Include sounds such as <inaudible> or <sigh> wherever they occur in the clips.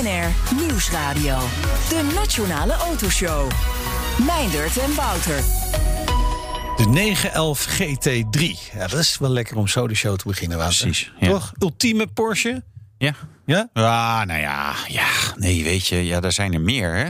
BNR Nieuwsradio. De Nationale Autoshow. Meindert en Wouter. De 911 GT3. Ja, dat is wel lekker om zo de show te beginnen, Wouter. Precies, ja. Toch? Ultieme Porsche? Ja. Ja? Ah, nou ja, ja, nee, weet je, ja, daar zijn er meer, hè.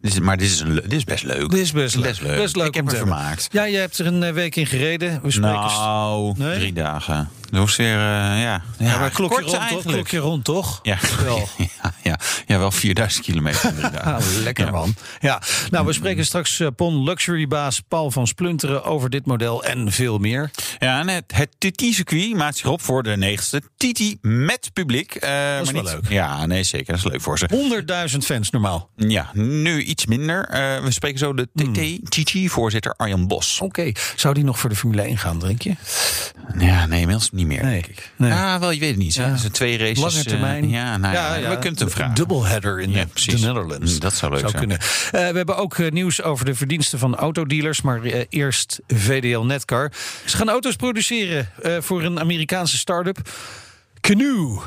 Dit is, maar dit is, een, dit is best leuk. Dit is best leuk. Best leuk. Best leuk Ik heb hebben. vermaakt. Ja, je hebt er een eh, week in gereden. We Nou, Nee? drie dagen. Dat was weer, eh, ja. Ja, ja, maar klokje rond, toch? eigenlijk. Klokje rond, toch? Ja, Wel. <laughs> ja, ja, ja, wel 4000 kilometer in drie dagen. <laughs> Ah, lekker Ja. man. Ja, nou, we spreken straks eh, PON Luxury baas Paul van Splunteren over dit model en veel meer. Ja, en het, het TT-circuit maakt zich op voor de negenste TT met publiek. Maar wel niet- leuk. Ja, nee, zeker. Dat is leuk voor ze. 100.000 fans normaal. Ja, nu iets minder. Eh, we spreken zo de Hmm. TT-voorzitter Arjan Bos. Oké, zou die nog voor de Formule 1 gaan, denk je? Ja, nee, inmiddels niet meer, Nee, denk ik. nee. Ja, wel, je weet het niet. Ja. Zijn twee races. Lange eh, termijn. ja, nou ja, we kunnen hem vragen. Doubleheader in de, de Netherlands. Mm, dat zou leuk zijn. kunnen. Eh, we hebben ook nieuws over de verdiensten van autodealers. Maar eerst VDL Netcar. Ze gaan auto's produceren voor een Amerikaanse start-up. Canoe.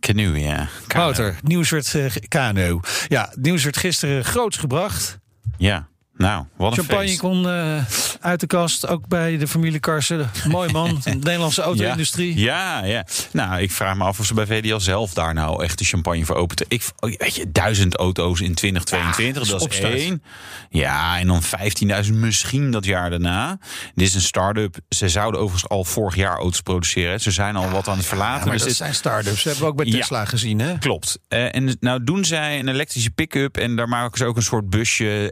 Canoe, ja. Wouter, nieuws werd, eh, Kano. Ja, nieuws werd gisteren groots gebracht. Ja, nou, wat een Champagne feest. kon eh, uit de kast, ook bij de familie Karsen. Mooi man, <laughs> de Nederlandse auto-industrie. Ja, ja. Nou, ik vraag me af of ze bij VDL zelf daar nou echt de champagne voor openen. Ik, oh, weet je, duizend auto's in 2022, Ja, dat is opstart. één. Ja, en dan 15.000 misschien dat jaar daarna. Dit is een start-up. Ze zouden overigens al vorig jaar auto's produceren. Ze zijn al wat aan het verlaten. Maar Dus dat dit- zijn start-ups. hebben we ook bij. Tesla gezien, hè? Klopt. Eh, en nou doen zij een elektrische pick-up en daar maken ze ook een soort busje,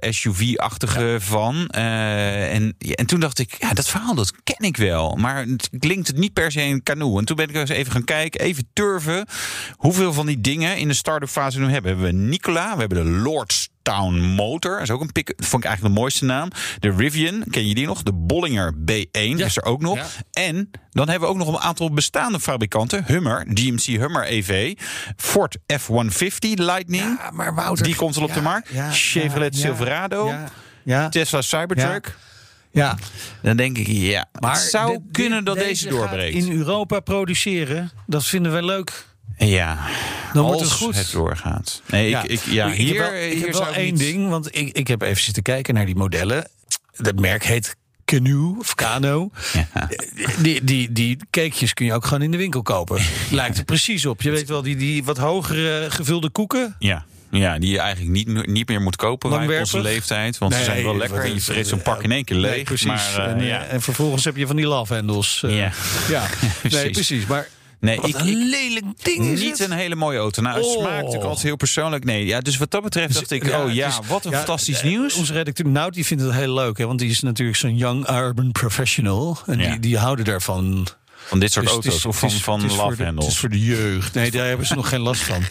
Van. Eh, en, en toen dacht ik, ja, dat verhaal dat ken ik wel, maar het klinkt het niet per se in canoe. En toen ben ik eens even gaan kijken, even turven, hoeveel van die dingen in de start-up fase nu hebben. We hebben Nicola, we hebben de Lordstown Motor, dat is ook een pick dat vond ik eigenlijk de mooiste naam. De Rivian, ken je die nog? De Bollinger B1 is er ook nog. Ja. En dan hebben we ook nog een aantal bestaande fabrikanten. Hummer, GMC Hummer EV. Ford F-150 Lightning. Ja, maar Wouter... die komt al op de markt. Chevrolet Silverado. Ja, Tesla Cybertruck. ja. Dan denk ik, ja, Maar het zou kunnen dat deze, gaat doorbreekt. in Europa produceren, dat vinden we leuk. Ja, Dan wordt het goed. het doorgaat. Nee, ik, ik, ja, ik hier, heb wel, ik hier heb wel één niet- ding, want ik, ik heb even zitten kijken naar die modellen. Dat merk heet Canoe of Kano. Ja. Die, die, die cakejes kun je ook gewoon in de winkel kopen. <laughs> Lijkt er precies op. Je weet wel, die, die wat hogere gevulde koeken. Ja. Ja, die je eigenlijk niet, meer- niet meer moet kopen bij onze leeftijd. Want ze zijn wel lekker. En je vreet zo'n pak in één keer leeg. Nee, precies. Maar, eh, en, eh, ja. en vervolgens heb je van die lavendels. eh, Ja. ja. <laughs> Nee, Precies. precies. Maar Nee, wat ik, een lelijk ding is niet het. een hele mooie auto. Nou, het Oh. smaakt natuurlijk altijd heel persoonlijk. Nee, ja, dus wat dat betreft dacht ik, oh ja, is- wat een ja, fantastisch nieuws. Onze redacteur Nout die vindt het heel leuk, hè, want die is natuurlijk zo'n young urban professional. En die, die houden daarvan. Van dit soort Dus is- auto's of van, is- van het is voor de- Love Het is voor de jeugd. Nee, daar hebben ze nog geen last van. <laughs>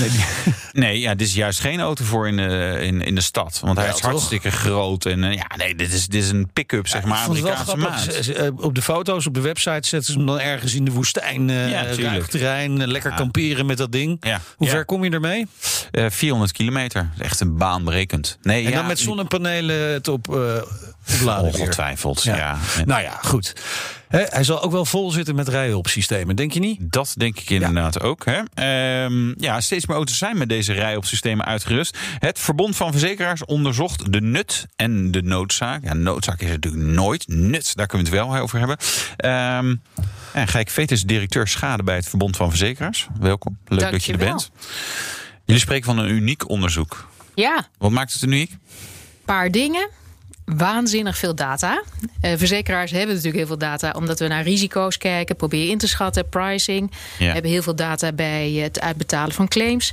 Nee, die- Nee, ja, dit is juist geen auto voor in de, in, in de stad. Want hij Ja, is toch? hartstikke groot. En eh, ja, nee, dit is, dit is een pick-up, zeg maar, Amerikaanse maat. Eh, Op de foto's op de website zetten ze hem dan ergens in de woestijn. eh Ja, terrein, eh, lekker kamperen met dat ding. Ja. Hoe Ja. ver kom je ermee? Eh, 400 kilometer. Echt een baan berekend. Nee, En ja, dan met zonnepanelen het op, eh opladen <laughs> weer. Ongetwijfeld, ja. En Nou ja, goed. Hè, hij zal ook wel vol zitten met rijhulpsystemen, denk je niet? Dat denk ik inderdaad ook. Hè? Ehm, ja, steeds meer auto's zijn met deze rij op systemen uitgerust. Het Verbond van Verzekeraars onderzocht de nut en de noodzaak. Ja, noodzaak is het natuurlijk nooit. Nut, daar kunnen we het wel over hebben. Ehm en Gijk Veet is directeur schade bij het Verbond van Verzekeraars. Welkom, leuk dat je er bent. Jullie spreken van een uniek onderzoek. Ja, Wat maakt het uniek? paar dingen. Waanzinnig veel data. Eh, verzekeraars hebben natuurlijk heel veel data, omdat we naar risico's kijken, proberen in te schatten, pricing. Ja. We hebben heel veel data bij het uitbetalen van claims.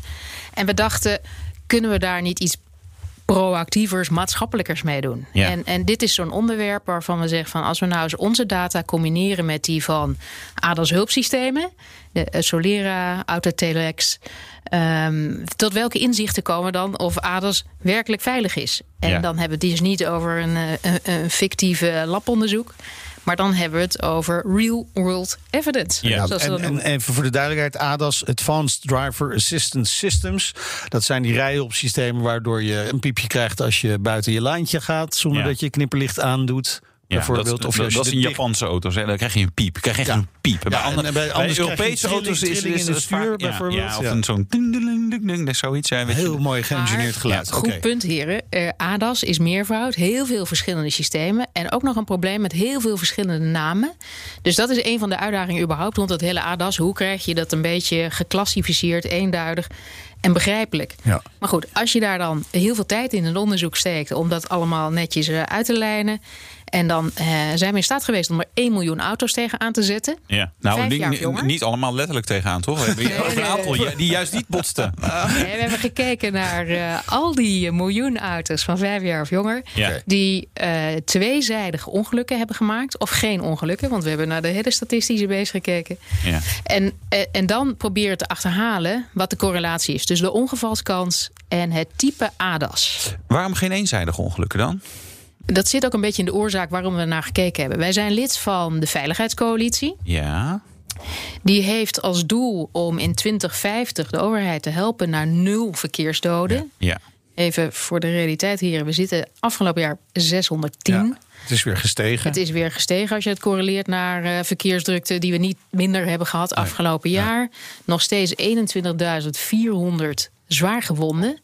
En we dachten, kunnen we daar niet iets proactievers, maatschappelijkers meedoen. Ja. En, en dit is zo'n onderwerp waarvan we zeggen van als we nou eens onze data combineren met die van ADAS hulpsystemen, de eh, Solera, Autotelex, ehm, tot welke inzichten komen dan of ADAS werkelijk veilig is? En Ja. dan hebben we het dus niet over een, eh, een, een fictieve labonderzoek. Maar dan hebben we het over real world evidence. Ja, zoals en, dat en voor de duidelijkheid, ADAS, Advanced Driver Assistance Systems. Dat zijn die rijhulpsystemen waardoor je een piepje krijgt als je buiten je lijntje gaat, zonder Ja. dat je knipperlicht aandoet. Ja, bijvoorbeeld. dat, of dat, als je dat is de in Japanse auto's. Hè. Dan krijg je een piep. Krijg je echt Ja. een piep. En bij, Ja, andere, en bij- bij Europese auto's is, is, in het het stuur, ja, bijvoorbeeld. Ja, of Ja. een zo'n ding, ding, ding, ding, ding, zoiets. Weet je. Heel mooi geëngineerd geluid. Goed punt, heren. Eh, ADAS is meervoud, heel veel verschillende systemen. En ook nog een probleem met heel veel verschillende namen. Dus dat is een van de uitdagingen überhaupt rond het hele ADAS. Hoe krijg je dat een beetje geclassificeerd, eenduidig en begrijpelijk? Ja. Maar goed, als je daar dan heel veel tijd in een onderzoek steekt... om dat allemaal netjes eh, uit te lijnen... en dan eh, zijn we in staat geweest om er 1 miljoen auto's tegen aan te zetten... Ja. Nou, Vijf niet, jaar niet- jonger. niet allemaal letterlijk tegenaan, toch? We hebben een aantal nee. die juist niet botsten. <laughs> Nee, we hebben gekeken naar eh, al die miljoen auto's van vijf jaar of jonger. Ja. Die eh, tweezijdige ongelukken hebben gemaakt. Of geen ongelukken, want we hebben naar de hele statistische base gekeken. Ja. En, en dan proberen te achterhalen wat de correlatie is. Dus de ongevalskans en het type ADAS. Waarom geen eenzijdige ongelukken dan? Dat zit ook een beetje in de oorzaak waarom we naar gekeken hebben. Wij zijn lid van de Veiligheidscoalitie. Ja. Die heeft als doel om in 2050 de overheid te helpen naar nul verkeersdoden. Ja. Even voor de realiteit hier. We zitten afgelopen jaar 610. Ja, het is weer gestegen. Het is weer gestegen als je het correleert naar eh, verkeersdrukte die we niet minder hebben gehad afgelopen jaar. Nog steeds 21.400 zwaar gewonden.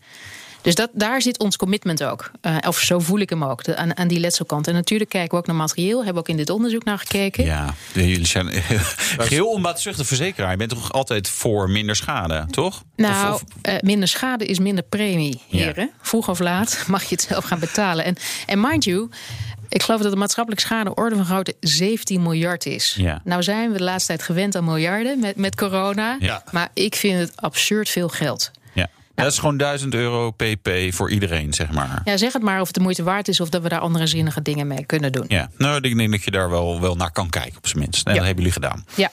Dus dat, daar zit ons commitment ook. Eh, of zo voel ik hem ook, de- aan, aan die letselkant. En natuurlijk kijken we ook naar materieel. Hebben we ook in dit onderzoek naar gekeken. Ja, jullie zijn <laughs> geheel onbaatzuchtig verzekeraar. Je bent toch altijd voor minder schade, toch? Nou, Of- of- eh, minder schade is minder premie, Ja. heren. Vroeg of laat <laughs> mag je het zelf gaan betalen. En, en mind you, ik geloof dat de maatschappelijke schade orde van grootte 17 miljard is. Ja. Nou zijn we de laatste tijd gewend aan miljarden met, met corona. Ja. Maar ik vind het absurd veel geld. Ja. Dat is gewoon 1000 euro pp voor iedereen, zeg maar. Ja, zeg het maar of het de moeite waard is of dat we daar andere zinnige dingen mee kunnen doen. Ja, nou, ik denk dat je daar wel, wel naar kan kijken, op zijn minst. En Ja. dat hebben jullie gedaan. Ja,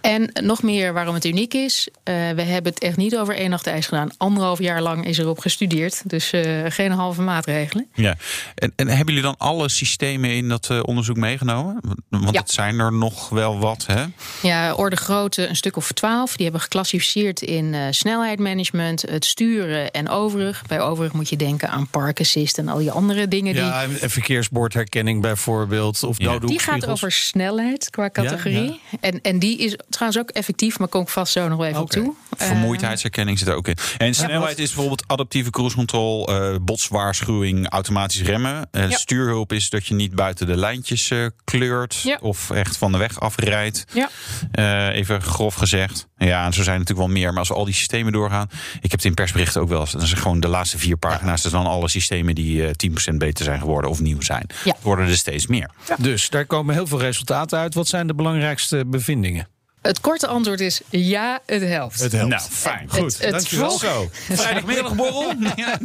en nog meer waarom het uniek is. eh, we hebben het echt niet over één nacht ijs gedaan. Anderhalf jaar lang is erop gestudeerd. Dus eh, geen halve maatregelen. Ja. En, en hebben jullie dan alle systemen in dat eh, onderzoek meegenomen? Want Ja. het zijn er nog wel wat, hè? Ja, orde grootte een stuk of twaalf. Die hebben geclassificeerd in snelheidmanagement, het sturen en overig. Bij overig moet je denken aan park assist en al die andere dingen. Die, Ja, en verkeersbordherkenning bijvoorbeeld. Of Ja. die gaat over snelheid qua categorie. En, en die is trouwens ook effectief, maar kom ik vast zo nog wel even op toe. Eh, Vermoeidheidsherkenning zit er ook in. En snelheid is bijvoorbeeld adaptieve cruise control, eh, botswaarschuwing, automatisch remmen. Eh, Ja. Stuurhulp is dat je niet buiten de lijntjes eh, kleurt Ja. of echt van de weg afrijdt. ja. Eh, even grof gezegd. Ja, en zo zijn er natuurlijk wel meer. Maar als we al die systemen doorgaan. Ik heb het in persberichten ook wel eens. Dat zijn gewoon de laatste vier pagina's. Dat zijn dan alle systemen die eh 10% beter zijn geworden of nieuw zijn. Ja. Er worden er steeds meer. Dus daar komen heel veel resultaten uit. Wat zijn de belangrijkste bevindingen? Het korte antwoord is ja, het helpt. Het helpt. Nou, fijn. Het- Goed, het dankjewel. volg- Zo. Vrijdagmiddagborrel. <laughs> ja.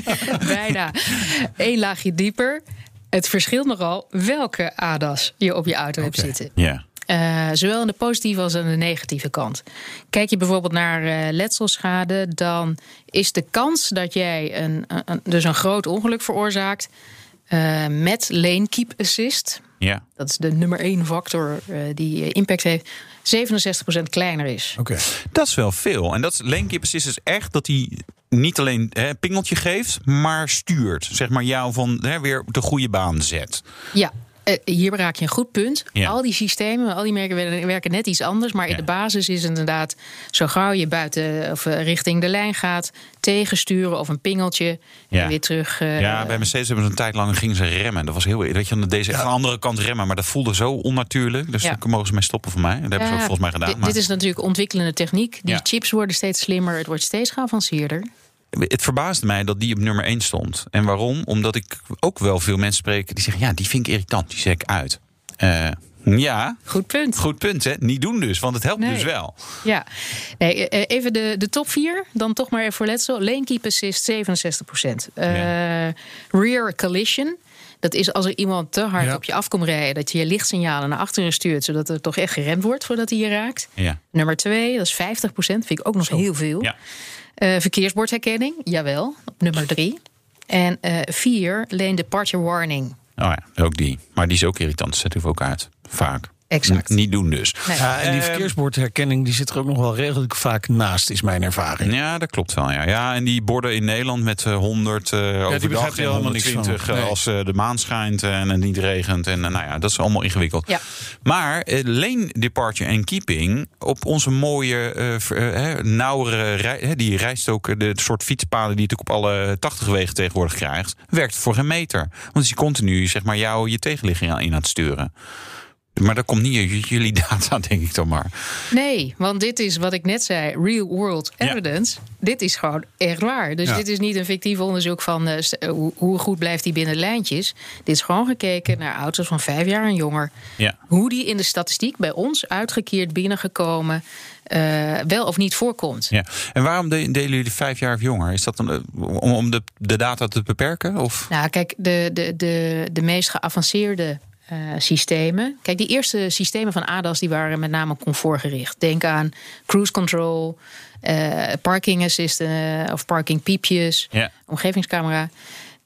Bijna. Eén laagje dieper. Het verschilt nogal welke ADAS je op je auto hebt zitten. ja. Eh, zowel aan de positieve als aan de negatieve kant. Kijk je bijvoorbeeld naar eh, letselschade, dan is de kans dat jij een, een- dus een groot ongeluk veroorzaakt eh, met lane keep assist, Ja. dat is de nummer één factor eh, die impact heeft, 67% kleiner is. Oké. Dat is wel veel. En dat is lane keep assist is echt dat hij niet alleen hè, een pingeltje geeft, maar stuurt. Zeg maar jou van hè, weer de goede baan zet. Ja. Eh, hier raak je een goed punt. Ja. Al die systemen, al die merken werken- net iets anders. Maar in Ja. de basis is het inderdaad zo gauw je buiten of eh, richting de lijn gaat, tegensturen of een pingeltje Ja. en weer terug. eh, Ja, bij Mercedes hebben ze een tijd lang gingen ze remmen. Dat was heel weet je, deze aan de andere kant remmen, maar dat voelde zo onnatuurlijk. Dus daar mogen ze mee stoppen voor mij. Dat hebben ze ook volgens mij gedaan. Dit, maar dit is natuurlijk ontwikkelende techniek. Die chips worden steeds slimmer, het wordt steeds geavanceerder. Het verbaasde mij dat die op nummer 1 stond. En waarom? Omdat ik ook wel veel mensen spreek die zeggen: ja, die vind ik irritant, die zet ik uit. Eh, Ja, Goed punt. goed punt hè. Niet doen dus, want het helpt Nee. dus wel. Ja, nee, eh, even de, de top 4. Dan toch maar even voor letsel. Lane keep assist 67%. Eh, Rear collision. Dat is als er iemand te hard Ja. op je af komt rijden... dat je je lichtsignalen naar achteren stuurt... zodat er toch echt geremd wordt voordat hij je raakt. Ja. Nummer 2, dat is 50%. Vind ik ook nog heel veel. Ja. Eh, verkeersbordherkenning, jawel, op nummer 3. En 4, lane departure warning. Oh ja, ook die. Maar die is ook irritant. Zet u ook uit. Vaak. Exact. Niet doen dus. Nee. Ja, en die Ehm, verkeersbordherkenning die zit er ook nog wel redelijk vaak naast, is mijn ervaring. Ja, dat klopt wel. Ja, ja en die borden in Nederland met eh, 100 eh overdag begrijp je en helemaal niks van. 120 eh, Nee. als eh, de maan schijnt en het niet regent. En eh, nou ja, dat is allemaal ingewikkeld. Ja. Maar eh, lane departure en keeping op onze mooie, eh, eh, nauwere, rij, hè, die rijst ook eh, de, soort fietspaden die je natuurlijk op alle 80 wegen tegenwoordig krijgt, werkt voor geen meter. Want is je continu zeg maar jou je tegenligging aan- in aan het sturen. Maar dat komt niet jullie <laughs> data, denk ik dan maar. Nee, want dit is wat ik net zei, real world Ja. evidence. Dit is gewoon echt waar. Dus Ja. dit is niet een fictief onderzoek van eh, eh, hoe, goed blijft die binnen lijntjes. Dit is gewoon gekeken naar auto's van vijf jaar en jonger. Ja. Hoe die in de statistiek bij ons uitgekeerd binnengekomen eh, wel of niet voorkomt. Ja. En waarom de- delen jullie vijf jaar of jonger? Is dat om, om de, de data te beperken? Of? Nou, kijk, de, de, de, de meest geavanceerde eh, systemen. Kijk, die eerste systemen van ADAS die waren met name comfortgericht. Denk aan cruise control, eh, parking assist eh, of parking piepjes, omgevingscamera.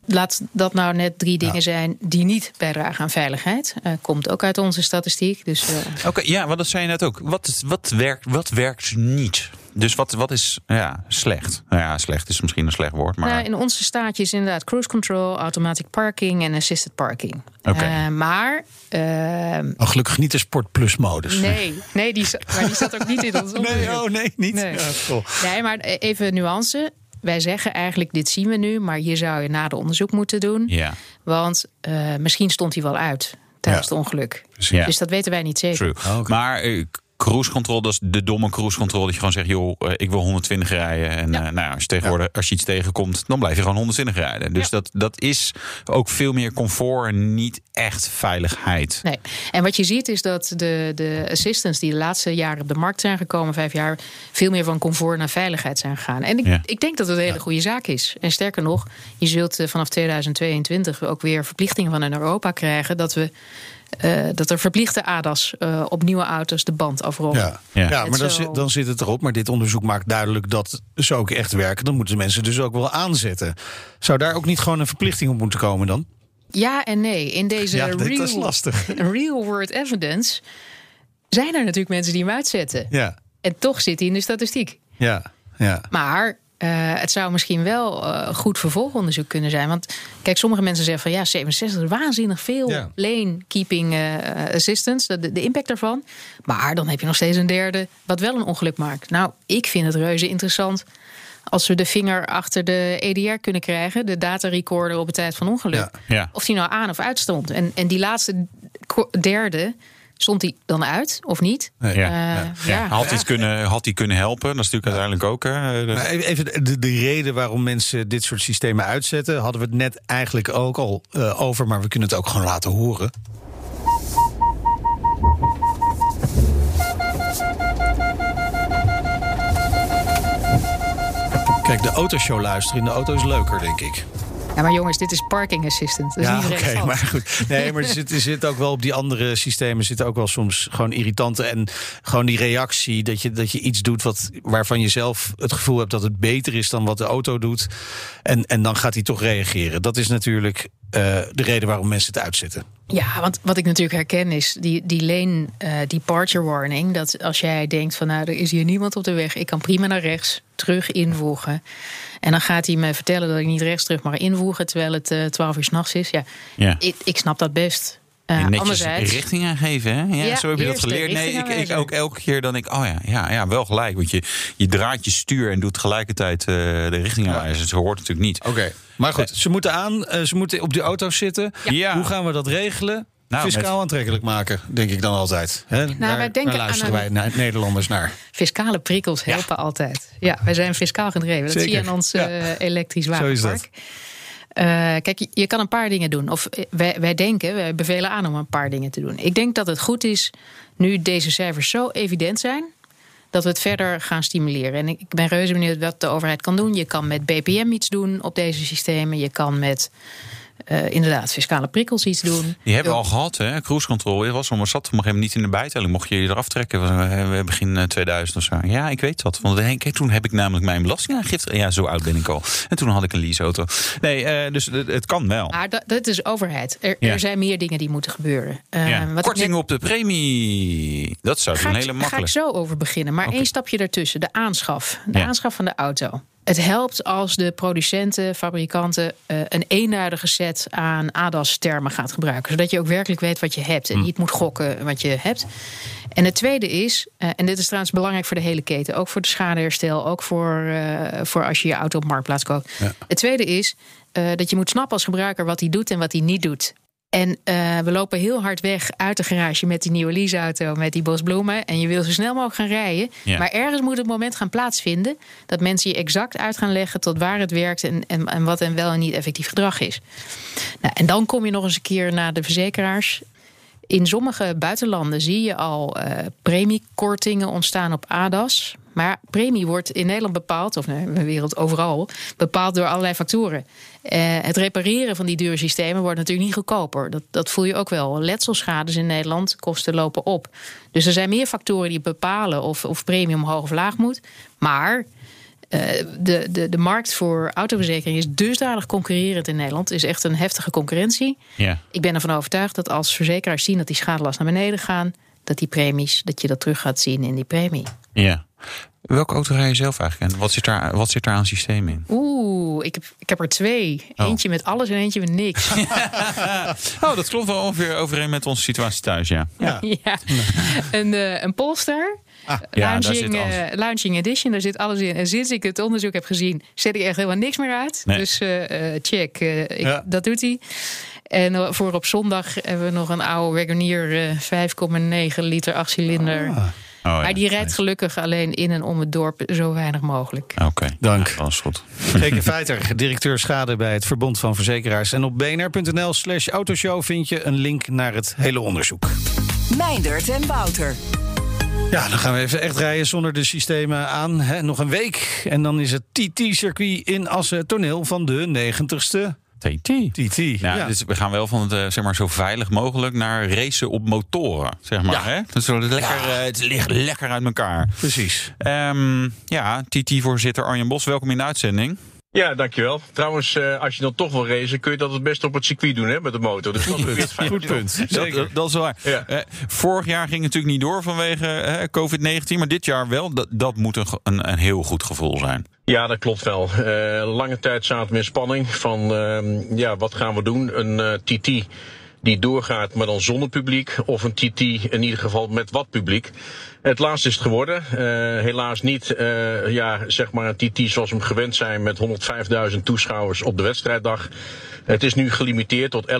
Laat dat nou net drie dingen zijn die niet bijdragen aan veiligheid. Eh, komt ook uit onze statistiek. Dus eh, Oké, ja, want dat zei je net ook. Wat, is- wat, werkt, wat werkt niet? Dus wat, wat is ja, slecht? Nou ja, slecht is misschien een slecht woord, maar... Nou, in onze staatjes inderdaad cruise control, automatic parking en assisted parking. Oké. Eh, maar ehm, Oh, gelukkig niet de Sport Plus modus. Nee, nee die, zat- maar die zat ook niet in <laughs> ons onderzoek. Nee, oh nee, niet. Nee. Ja, cool. Nee, maar even nuance. Wij zeggen eigenlijk, dit zien we nu, maar hier zou je nader onderzoek moeten doen. Ja, Want eh, misschien stond hij wel uit tijdens Ja. het ongeluk. Ja. Dus dat weten wij niet zeker. true. Oh. Maar eh, cruise control, dat is de domme cruise control. Dat je gewoon zegt, joh, eh, ik wil 120 rijden. En Ja. eh, nou, ja, als je tegenwoordig als je iets tegenkomt, dan blijf je gewoon 120 rijden. Dus Ja. dat, dat is ook veel meer comfort en niet echt veiligheid. Nee. En wat je ziet is dat de, de assistants die de laatste jaren op de markt zijn gekomen, vijf jaar, veel meer van comfort naar veiligheid zijn gegaan. En ik, Ja. ik denk dat het een hele goede zaak is. En sterker nog, je zult eh, vanaf 2022 ook weer verplichtingen van in Europa krijgen dat we eh, dat er verplichte ADAS eh, op nieuwe auto's de band afrollen. Ja, Ja. ja. maar dan, Zo- zit, dan zit het erop. Maar dit onderzoek maakt duidelijk dat ze ook echt werken. Dan moeten mensen dus ook wel aanzetten. Zou daar ook niet gewoon een verplichting op moeten komen dan? Ja en nee. In deze Ja, dit is real, lastig. <laughs> real world evidence zijn er natuurlijk mensen die hem uitzetten. Ja, En toch zit hij in de statistiek. ja, ja. Maar eh, het zou misschien wel eh, goed vervolgonderzoek kunnen zijn. Want kijk, sommige mensen zeggen van ja, 67 is waanzinnig veel Ja. lane keeping eh, assistance, de, de impact daarvan. Maar dan heb je nog steeds een derde wat wel een ongeluk maakt. Nou, ik vind het reuze interessant als we de vinger achter de EDR kunnen krijgen, de data recorder op het tijd van ongeluk. Ja. Ja. Of die nou aan of uit stond. En, en die laatste derde, stond die dan uit of niet? Nee, Ja. Eh, ja. ja. Had hij kunnen, had kunnen helpen? Dat is natuurlijk uiteindelijk ook. Hè, de- Maar even- even de, de reden waarom mensen dit soort systemen uitzetten, hadden we het net eigenlijk ook al eh, over, maar we kunnen het ook gewoon laten horen. Kijk, de autoshow luisteren in de auto is leuker, denk ik. Ja, maar jongens, dit is parking assistant. Dat is ja, oké, maar goed. Nee, maar er zit, er zit ook wel op die andere systemen zit ook wel soms gewoon irritante en gewoon die reactie dat je, dat je iets doet wat, waarvan je zelf het gevoel hebt dat het beter is dan wat de auto doet. En, en dan gaat hij toch reageren. Dat is natuurlijk eh, de reden waarom mensen het uitzetten. Ja, want wat ik natuurlijk herken is die, die lane eh, departure warning. Dat als jij denkt van nou, er is hier niemand op de weg. Ik kan prima naar rechts terug invoegen. En dan gaat hij me vertellen dat ik niet rechts terug mag invoegen. Terwijl het eh 12 uur s'nachts is. Ja, Ja. ik, ik snap dat best. Eh, En netjes anderzijds, richting aangeven, hè? Ja, Ja, zo heb je dat geleerd. Nee, ik, ik ook elke keer dan ik, oh ja, ja, ja, wel gelijk. Want je, je draait je stuur en doet tegelijkertijd eh, de richting aanwijzen. Ze hoort natuurlijk niet. Oké. Maar goed, ze moeten aan, eh, ze moeten op die auto's zitten. Ja. Hoe gaan we dat regelen? Nou, Fiscaal aantrekkelijk maken, denk ik dan altijd. Hè? daar, Nou, wij denken daar luisteren aan wij een- naar, Nederlanders naar. Fiscale prikkels helpen altijd. Ja, wij zijn fiscaal gedreven. Dat Zeker. zie je aan ons Ja. eh, elektrisch Zo is dat. wagenpark. Uh, kijk, je kan een paar dingen doen. Of wij, wij denken, wij bevelen aan om een paar dingen te doen. Ik denk dat het goed is, nu deze cijfers zo evident zijn, dat we het verder gaan stimuleren. En ik ben reuze benieuwd wat de overheid kan doen. Je kan met BPM iets doen op deze systemen. Je kan met uh, inderdaad fiscale prikkels iets doen. Die hebben we al gehad, hè? Cruise control. Je was maar zat op een niet in de bijtelling. Mocht je je eraf trekken we begin 2000 of zo. Ja, ik weet dat. Want kijk, toen heb ik namelijk mijn belastingaangifte. Ja, zo oud ben ik al. En toen had ik een leaseauto. Nee, uh, dus het kan wel. Maar dat, dat is overheid. Er, ja. er, zijn meer dingen die moeten gebeuren. Uh, ja. Korting net... op de premie. Dat zou een hele makkelijk. Ga ik zo over beginnen. Maar okay. één stapje daartussen. De aanschaf. De ja. aanschaf van de auto. Het helpt als de producenten, fabrikanten uh, een eenduidige set aan ADAS-termen gaat gebruiken. Zodat je ook werkelijk weet wat je hebt en niet moet gokken wat je hebt. En het tweede is, uh, en dit is trouwens belangrijk voor de hele keten, ook voor de schadeherstel, ook voor, uh, voor als je je auto op marktplaats koopt. Ja. Het tweede is dat je moet snappen als gebruiker wat hij doet en wat hij niet doet. En uh, we lopen heel hard weg uit de garage met die nieuwe leaseauto, met die bosbloemen. En je wil zo snel mogelijk gaan rijden. Ja. Maar ergens moet het moment gaan plaatsvinden dat mensen je exact uit gaan leggen tot waar het werkt en, en, en wat en wel en niet effectief gedrag is. Nou, en dan kom je nog eens een keer naar de verzekeraars. In sommige buitenlanden zie je al uh, premiekortingen ontstaan op ADAS. Maar premie wordt in Nederland bepaald, of in de wereld overal, bepaald door allerlei factoren. Uh, het repareren van die dure systemen wordt natuurlijk niet goedkoper. Dat, dat voel je ook wel. Letselschades in Nederland, kosten lopen op. Dus er zijn meer factoren die bepalen of, of premie omhoog of laag moet. Maar uh, de, de, de markt voor autoverzekering is dusdanig concurrerend in Nederland. is echt een heftige concurrentie. Ja. Ik ben ervan overtuigd dat als verzekeraars zien dat die schadelast naar beneden gaan, dat die premies, dat je dat terug gaat zien in die premie. Ja. Welke auto rij je zelf eigenlijk en wat zit daar, wat zit daar aan systeem in? Oeh, ik heb, ik heb er twee. Oh. Eentje met alles en eentje met niks. <laughs> <laughs> oh, dat klopt wel ongeveer overeen met onze situatie thuis, ja. Ja, <laughs> ja. Een, uh, een Polestar. Ah, ja, launching, uh, launching Edition, daar zit alles in. En sinds ik het onderzoek heb gezien, zet ik echt helemaal niks meer uit. Nee. Dus uh, check, ik, ja. dat doet hij. En voor op zondag hebben we nog een oude Wagoneer 5,9 liter 8 cilinder. Ah. Oh, ja. Maar die rijdt gelukkig alleen in en om het dorp zo weinig mogelijk. Oké, okay. dank. Ja, alles goed. Geke Feiter, directeur schade bij het Verbond van Verzekeraars. En op bnr.nl slash autoshow vind je een link naar het hele onderzoek. Meindert en Wouter. Ja, dan gaan we even echt rijden zonder de systemen aan. He, nog een week en dan is het TT-circuit in Assen toneel van de 90ste TT. TT. Nou, ja. Dus we gaan wel van het uh, zeg maar, zo veilig mogelijk naar racen op motoren. Zeg maar, ja. hè? Dus zo lekker, ja. uh, het ligt lekker uit elkaar. Precies. Um, ja, TT-voorzitter Arjen Bos, welkom in de uitzending. Ja, dankjewel. Trouwens, uh, als je dan toch wil racen, kun je dat het best op het circuit doen hè, met de motor. Dus dat is <laughs> goed, goed punt. Dat, dat, is waar. Ja. Uh, vorig jaar ging het natuurlijk niet door vanwege uh, COVID-19, maar dit jaar wel. Dat, dat moet een, een, een, heel goed gevoel zijn. Ja, dat klopt wel. lange tijd zaten we in spanning van, ehm, ja, wat gaan we doen? Een TT die doorgaat, maar dan zonder publiek. Of een TT in ieder geval met wat publiek. Het laatste is het geworden. Uh, helaas niet uh, ja, zeg maar een TT zoals we hem gewend zijn met 105.000 toeschouwers op de wedstrijddag. Het is nu gelimiteerd tot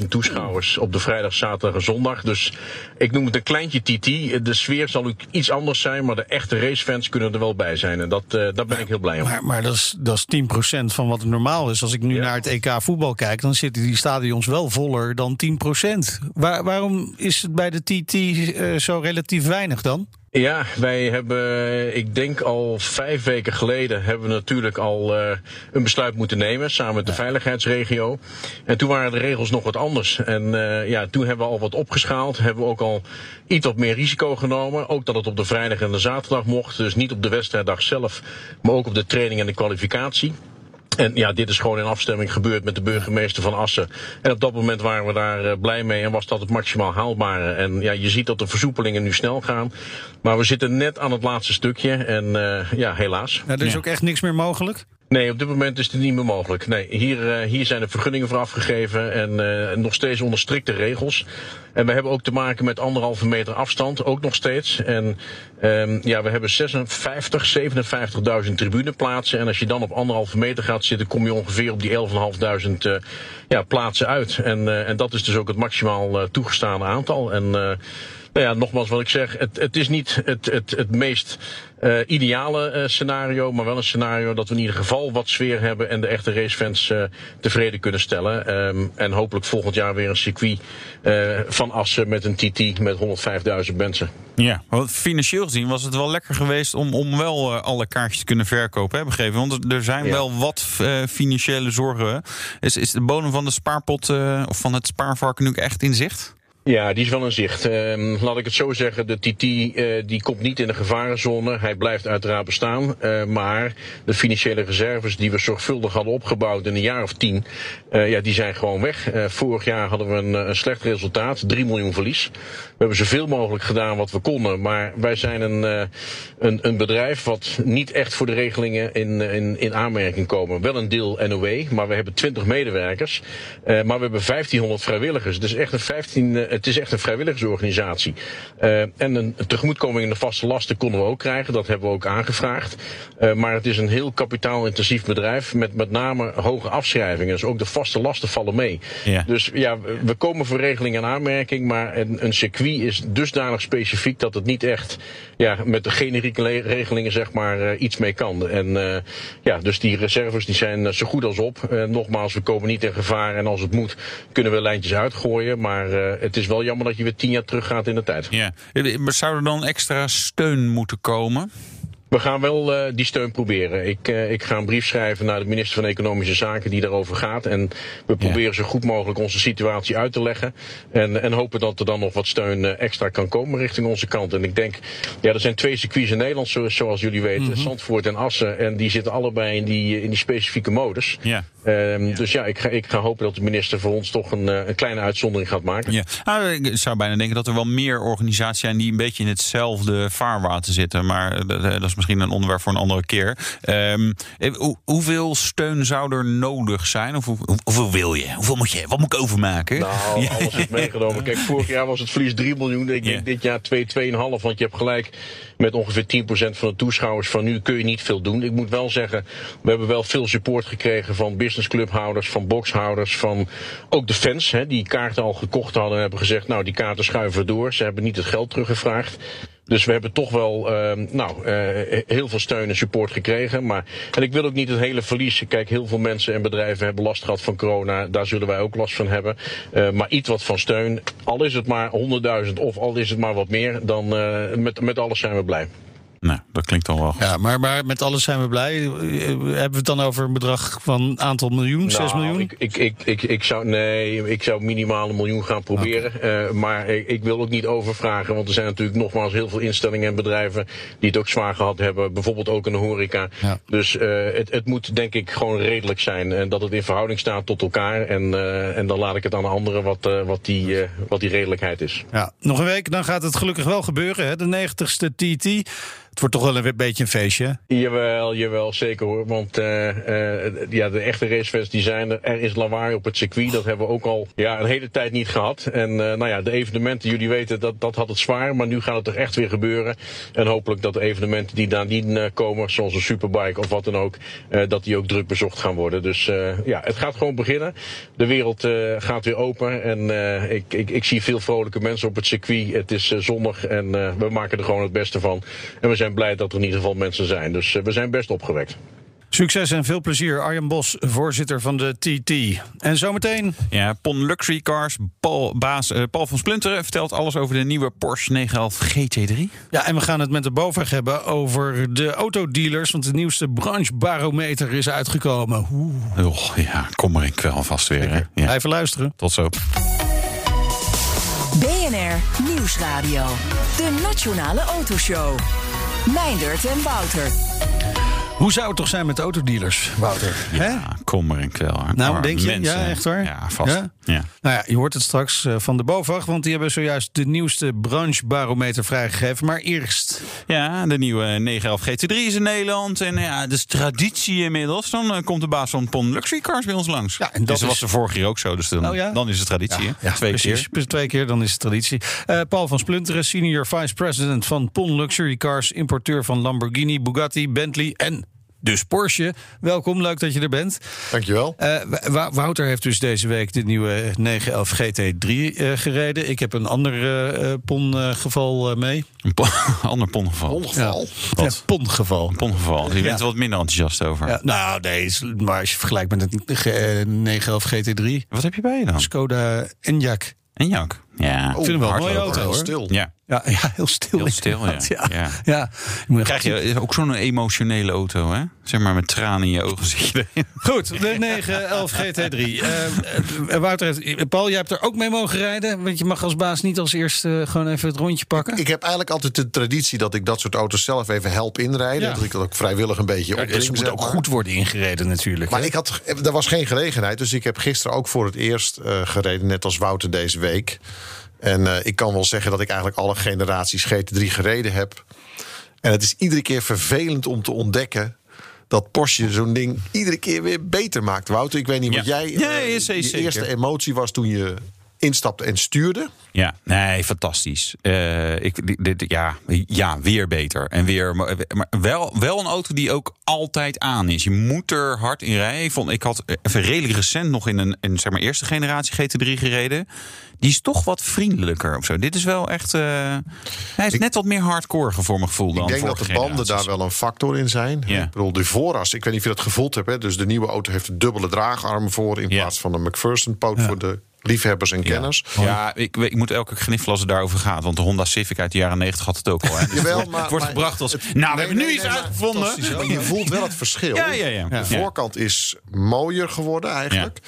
11.500 toeschouwers op de vrijdag, zaterdag en zondag. Dus ik noem het een kleintje TT. De sfeer zal ook iets anders zijn, maar de echte racefans kunnen er wel bij zijn. En dat, uh, daar ben ik heel blij om. Maar, maar dat, is, dat is 10% van wat het normaal is. Als ik nu ja. naar het EK voetbal kijk, dan zitten die stadions wel voller dan 10%. Waar, waarom is het bij de TT zo relatief weinig dan? Ja, wij hebben, ik denk al vijf weken geleden, hebben we natuurlijk al uh, een besluit moeten nemen samen met de veiligheidsregio. En toen waren de regels nog wat anders. En uh, ja, toen hebben we al wat opgeschaald, hebben we ook al iets wat meer risico genomen. Ook dat het op de vrijdag en de zaterdag mocht, dus niet op de wedstrijddag zelf, maar ook op de training en de kwalificatie. En ja, dit is gewoon in afstemming gebeurd met de burgemeester van Assen. En op dat moment waren we daar uh, blij mee en was dat het maximaal haalbare. En ja, je ziet dat de versoepelingen nu snel gaan. Maar we zitten net aan het laatste stukje en uh, ja, helaas. Ja, er is ja. ook echt niks meer mogelijk? Nee, op dit moment is het niet meer mogelijk. Nee, hier, uh, hier zijn de vergunningen voor afgegeven en uh, nog steeds onder strikte regels. En we hebben ook te maken met anderhalve meter afstand, ook nog steeds. En um, ja, we hebben 56, 57.000 tribuneplaatsen. En als je dan op anderhalve meter gaat zitten, kom je ongeveer op die 11.500 uh, ja, plaatsen uit. En, en dat is dus ook het maximaal toegestane aantal. En Nou ja, nogmaals wat ik zeg, het, het is niet het, het, het meest uh, ideale uh, scenario, maar wel een scenario dat we in ieder geval wat sfeer hebben en de echte racefans uh, tevreden kunnen stellen. Um, en hopelijk volgend jaar weer een circuit van Assen met een TT met 105.000 mensen. Ja, financieel gezien was het wel lekker geweest om, om wel alle kaartjes te kunnen verkopen, hè, begrepen? Want er zijn ja. wel wat financiële zorgen. Is, is de bodem van de spaarpot of van het spaarvarken nu echt in zicht? Ja, die is wel een zicht. Uh, laat ik het zo zeggen, de TT uh, die komt niet in de gevarenzone. Hij blijft uiteraard bestaan. Uh, maar de financiële reserves die we zorgvuldig hadden opgebouwd in een jaar of tien, ja, die zijn gewoon weg. vorig jaar hadden we een, een, slecht resultaat, 3 miljoen verlies. We hebben zoveel mogelijk gedaan wat we konden. Maar wij zijn een, een, een bedrijf wat niet echt voor de regelingen in, in, in aanmerking komen. Wel een deel NOW, maar we hebben 20 medewerkers. maar we hebben 1500 vrijwilligers. Dus echt een 15 het is echt een vrijwilligersorganisatie. Uh, en een tegemoetkoming in de vaste lasten konden we ook krijgen. Dat hebben we ook aangevraagd. Uh, maar het is een heel kapitaalintensief bedrijf met met name hoge afschrijvingen. Dus ook de vaste lasten vallen mee. Ja. Dus ja, we komen voor regeling en aanmerking. Maar een, een circuit is dusdanig specifiek dat het niet echt ja, met de generieke regelingen zeg maar uh, iets mee kan. En ja, dus die reserves die zijn zo goed als op. nogmaals, we komen niet in gevaar. En als het moet, kunnen we lijntjes uitgooien. Maar het is is wel jammer dat je weer tien jaar terug gaat in de tijd. Ja. Zou er dan extra steun moeten komen? We gaan wel uh, die steun proberen. Ik, uh, ik ga een brief schrijven naar de minister van Economische Zaken die daarover gaat. En we proberen ja. zo goed mogelijk onze situatie uit te leggen. En, en hopen dat er dan nog wat steun uh, extra kan komen richting onze kant. En ik denk, ja, er zijn twee circuits in Nederland, zoals jullie weten. Mm -hmm. Zandvoort en Assen. En die zitten allebei in die, in die specifieke modus. Ja. Um, ja. Dus ja, ik ga, ik ga hopen dat de minister voor ons toch een, een kleine uitzondering gaat maken. Ja. Nou, ik zou bijna denken dat er wel meer organisaties zijn die een beetje in hetzelfde vaarwater zitten. Maar dat is misschien een onderwerp voor een andere keer. Um, hoe, hoeveel steun zou er nodig zijn? Of hoe, hoeveel wil je? Hoeveel moet je? Wat moet ik overmaken? Nou, <laughs> ja. alles is meegenomen. Kijk, vorig jaar was het verlies 3 miljoen. Ik denk dit jaar 2, 2,5. Want je hebt gelijk met ongeveer 10% van de toeschouwers van nu kun je niet veel doen. Ik moet wel zeggen, we hebben wel veel support gekregen van businessclubhouders, van boxhouders, van ook de fans hè, die kaarten al gekocht hadden en hebben gezegd, nou die kaarten schuiven we door. Ze hebben niet het geld teruggevraagd. Dus we hebben toch wel uh, nou, uh, heel veel steun en support gekregen. Maar, en ik wil ook niet het hele verlies. Kijk, heel veel mensen en bedrijven hebben last gehad van corona. Daar zullen wij ook last van hebben. Uh, maar iets wat van steun. Al is het maar 100.000 of al is het maar wat meer. Dan met, met alles zijn we blij. Nou, dat klinkt dan wel goed. Ja, maar, maar met alles zijn we blij. Hebben we het dan over een bedrag van een aantal miljoen, nou, 6 miljoen? Ik, ik, ik, ik, ik, zou, nee, ik zou minimaal een miljoen gaan proberen. Okay. Uh, maar ik, ik, wil ook niet overvragen. Want er zijn natuurlijk nogmaals heel veel instellingen en bedrijven die het ook zwaar gehad hebben. Bijvoorbeeld ook in de horeca. Ja. Dus uh, het, het moet denk ik gewoon redelijk zijn. En dat het in verhouding staat tot elkaar. En, uh, en dan laat ik het aan de anderen wat, wat, die, wat die redelijkheid is. Ja, nog een week, dan gaat het gelukkig wel gebeuren. Hè? De 90ste TT. Het wordt toch wel een beetje een feestje? Jawel, jawel, zeker hoor. Want uh, uh, ja, de echte racefans die zijn er. Er is lawaai op het circuit. Dat hebben we ook al ja, een hele tijd niet gehad. En uh, nou ja, de evenementen, jullie weten, dat, dat had het zwaar. Maar nu gaat het er echt weer gebeuren. En hopelijk dat de evenementen die nadien komen, zoals een superbike of wat dan ook, dat die ook druk bezocht gaan worden. Dus ja, het gaat gewoon beginnen. De wereld gaat weer open. En ik, ik, ik zie veel vrolijke mensen op het circuit. Het is zonnig en we maken er gewoon het beste van. En we zijn zijn blij dat er in ieder geval mensen zijn. Dus we zijn best opgewekt. Succes en veel plezier. Arjen Bos, voorzitter van de TT. En zometeen... Ja, Pon Luxury Cars, Paul, baas uh, Paul van Splinteren... vertelt alles over de nieuwe Porsche 911 GT3. Ja, en we gaan het met de BOVAG hebben over de autodealers... want de nieuwste branchebarometer is uitgekomen. Oeh. Ja, kom maar in kwel vast weer. Hè? Ja. Blijven luisteren. Tot zo. BNR Nieuwsradio. De Nationale Autoshow. Meindert en Wouter. Hoe zou het toch zijn met autodealers, Wouter? Ja, kom maar in kwel. Nou, denk je? Mensen. Ja, echt waar? Ja, vast. Ja? Ja. Nou ja, je hoort het straks uh, van de BOVAG, want die hebben zojuist de nieuwste branchebarometer vrijgegeven. Maar eerst... Ja, de nieuwe 911 GT3 is in Nederland. En ja, dus traditie inmiddels. Dan uh, komt de baas van Pon Luxury Cars bij ons langs. Ja, en dat dus is... was de vorige keer ook zo. Dus dan, oh, ja? dan is het traditie. Ja, twee precies, keer. Twee keer, dan is het traditie. Uh, Paul van Splunteren, senior vice president van Pon Luxury Cars. Importeur van Lamborghini, Bugatti, Bentley en dus Porsche. Welkom, leuk dat je er bent. Dankjewel. Uh, Wouter heeft dus deze week de nieuwe 911 GT3 eh, gereden. Ik heb een ander eh, eh, PON-geval mee. Een po- <laughs> ander pongeval. Ongeval. Ja, PON-geval. Een pongeval. Je bent er wat minder enthousiast over. Ja, nou, nee, maar als je vergelijkt met eh, 911 GT3, Wat heb je bij je dan? Skoda Enyaq. En Jak. Ja. Ik vind hem wel een mooie auto, Heel hoor. stil. Ja. Ja, ja, heel stil. Heel stil, ja. <laughs> ja. Ja. ja. Je moet echt- Krijg je ook zo'n emotionele auto, hè? Zeg maar met tranen in je ogen zit je erin. Goed, de 911 GT3. <laughs> Eh, eh, Wouter, heeft- Paul, jij hebt er ook mee mogen rijden. Want je mag als baas niet als eerste gewoon even het rondje pakken. Ik heb eigenlijk altijd de traditie dat ik dat soort auto's zelf even help inrijden. Ja. Dat ik dat ook vrijwillig een beetje Ja, opdring. dus ze moet zeg ook maar. goed worden ingereden natuurlijk. Maar hè? ik had, er was geen gelegenheid, dus ik heb gisteren ook voor het eerst eh, gereden, net als Wouter deze week. En eh, ik kan wel zeggen dat ik eigenlijk alle generaties GT3 gereden heb. En het is iedere keer vervelend om te ontdekken dat Porsche zo'n ding iedere keer weer beter maakt. Wouter, ik weet niet wat jij. Ja, eh, je eerste emotie was toen je instapte en stuurde. Ja, nee, fantastisch. Eh, ik, dit, ja, ja, weer beter. En weer, maar wel, wel een auto die ook altijd aan is. Je moet er hard in rijden. Ik, vond, ik had even redelijk recent nog in een, een zeg maar, eerste generatie GT3 gereden. Die is toch wat vriendelijker of zo. Dit is wel echt. eh, hij is Ik- net wat meer hardcore voor mijn gevoel dan Ik denk dat de banden daar wel een factor in zijn. Ja. Ik bedoel, de vooras, ik weet niet of je dat gevoeld hebt. Hè? Dus de nieuwe auto heeft een dubbele draagarm voor... in Ja. plaats van een McPherson-poot voor de liefhebbers en kenners. Ja, ik, ik moet elke keer gniffelen als het daarover gaat. Want de Honda Civic uit de jaren 90 had het ook al. Hè. Dus <laughs> Jawel, het wordt, maar- het wordt maar gebracht als... het- nou, we nee, hebben nu nee, iets uitgevonden. Je voelt wel het verschil. Ja, ja, ja. De voorkant is mooier geworden eigenlijk.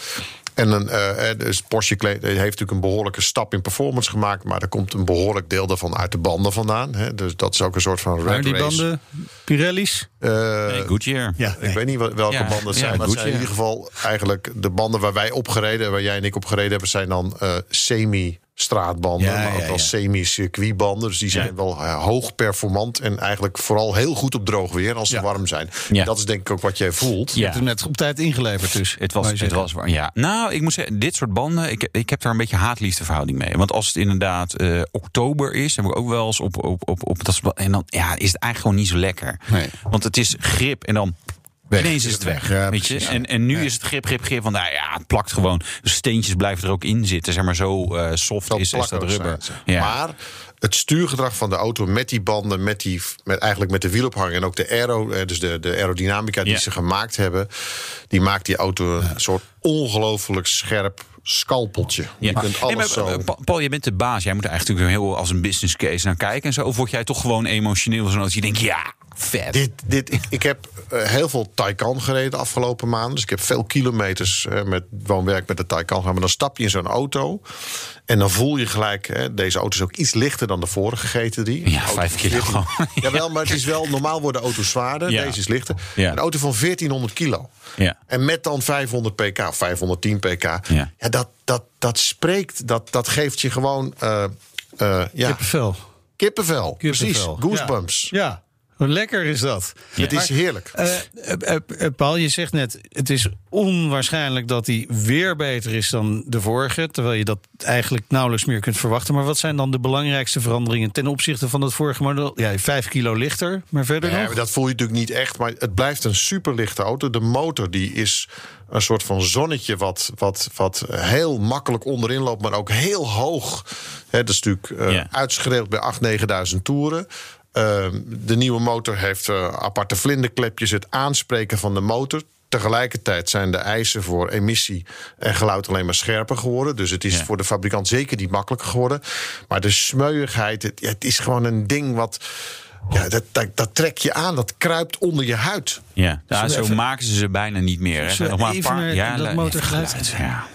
En een, eh, eh, dus Porsche heeft natuurlijk een behoorlijke stap in performance gemaakt. Maar er komt een behoorlijk deel daarvan uit de banden vandaan. Hè? Dus dat is ook een soort van Maar red die race. banden, Pirelli's. Eh, Nee, Goodyear. Ja, Ik weet niet wel- welke Ja, banden het ja, zijn. maar het zijn in ieder geval eigenlijk de banden waar wij opgereden, waar jij en ik opgereden hebben, zijn dan eh, semi-straatbanden, Ja, maar ook ja, wel ja. semi-circuitbanden. Dus die zijn wel eh, hoog performant en eigenlijk vooral heel goed op droog weer als ze Ja. warm zijn. Ja. Dat is denk ik ook wat jij voelt. Je hebt hem net op tijd ingeleverd dus. Het was, het was waar, ja. Nou, ik moet zeggen, dit soort banden, ik, ik heb daar een beetje haat-liefde verhouding mee. Want als het inderdaad eh, oktober is, heb ik ook wel eens op, op, op, op dat En dan ja, is het eigenlijk gewoon niet zo lekker. Nee. Want het is grip en dan. Weg. Ineens is het weg. Ja, weet je? En, en nu is het grip, grip, grip. Van nou ja, het plakt gewoon. De steentjes blijven er ook in zitten. Zeg maar zo eh, soft Zo is, is dat rubber. Ja. Maar het stuurgedrag van de auto met die banden, met die, met, eigenlijk met de wielophang en ook de aero, eh, dus de, de aerodynamica die ze gemaakt hebben, die maakt die auto een soort ongelooflijk scherp scalpeltje. Je Ja. kunt alles maar, zo. eh, Pa- Paul, je bent de baas. Jij moet er eigenlijk heel als een business case naar kijken en zo. Of word jij toch gewoon emotioneel zodat je denkt, ja, vet. Dit, dit, ik, ik heb eh, heel veel Taycan gereden de afgelopen maanden. Dus ik heb veel kilometers eh, met woonwerk met de Taycan gehad. Maar dan stap je in zo'n auto. En dan voel je gelijk, hè, deze auto is ook iets lichter dan de vorige GT3. Ja, Een auto vijf van kilo 14 gewoon. <laughs> Jawel, maar het is wel, normaal worden auto's zwaarder. Ja. Deze is lichter. Ja. Een auto van 1400 kilo. Ja. En met dan 500 pk of 510 pk. Ja. Ja, dat, dat, dat spreekt, dat, dat geeft je gewoon... eh, eh, ja, Kippenvel. kippenvel. Precies, Kippenvel. goosebumps. Ja. Lekker is dat? Het is heerlijk. Eh, eh, eh, Paul, je zegt net, het is onwaarschijnlijk dat hij weer beter is dan de vorige. Terwijl je dat eigenlijk nauwelijks meer kunt verwachten. Maar wat zijn dan de belangrijkste veranderingen ten opzichte van het vorige model? Ja, vijf kilo lichter, maar verder Nee, nog? maar dat voel je natuurlijk niet echt. Maar het blijft een superlichte auto. De motor die is een soort van zonnetje... wat, wat, wat heel makkelijk onderin loopt, maar ook heel hoog. Hè, dat is natuurlijk Ja. uitgeschreeuwd bij 8.000, 9.000 toeren. Eh, de nieuwe motor heeft eh, aparte vlinderklepjes. Het aanspreken van de motor... Tegelijkertijd zijn de eisen voor emissie en geluid alleen maar scherper geworden. Dus het is Ja. voor de fabrikant zeker niet makkelijker geworden. Maar de smeuigheid, het, is gewoon een ding wat. Ja, dat, dat, dat trek je aan, dat kruipt onder je huid. Ja, zo even- maken ze ze bijna niet meer. Hè. Nog maar een paar. ja, dat motorgeluid? Ja.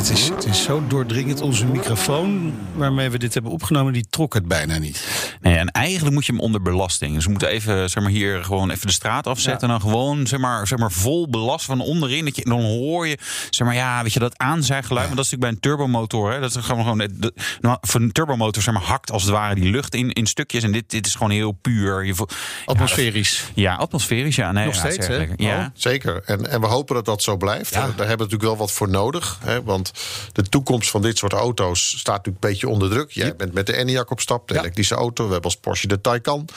Dit is, het is zo doordringend. Onze microfoon waarmee we dit hebben opgenomen, die trok het bijna niet. Nee, en eigenlijk moet je hem onder belasting. Dus we moeten even, zeg maar, hier gewoon even de straat afzetten. En dan gewoon, zeg maar, zeg maar, vol belast van onderin. Dat je, dan hoor je, zeg maar, ja, weet je, dat aanzuiggeluid. Maar dat is natuurlijk bij een turbomotor. Hè, dat is gewoon, gewoon de, nou, voor een turbomotor, zeg maar, hakt als het ware die lucht in, in stukjes. En dit, dit is gewoon heel puur. Je, Atmosferisch. ja, atmosferisch, ja. Nee, Nog ja, steeds, hè? lekker. Ja. Zeker. En, en we hopen dat dat zo blijft. Ja. Daar hebben we natuurlijk wel wat voor nodig. Hè, want de toekomst van dit soort auto's staat natuurlijk een beetje onder druk. Jij bent met de Enyaq op stap, de Ja. elektrische auto. We hebben als Porsche de Taycan.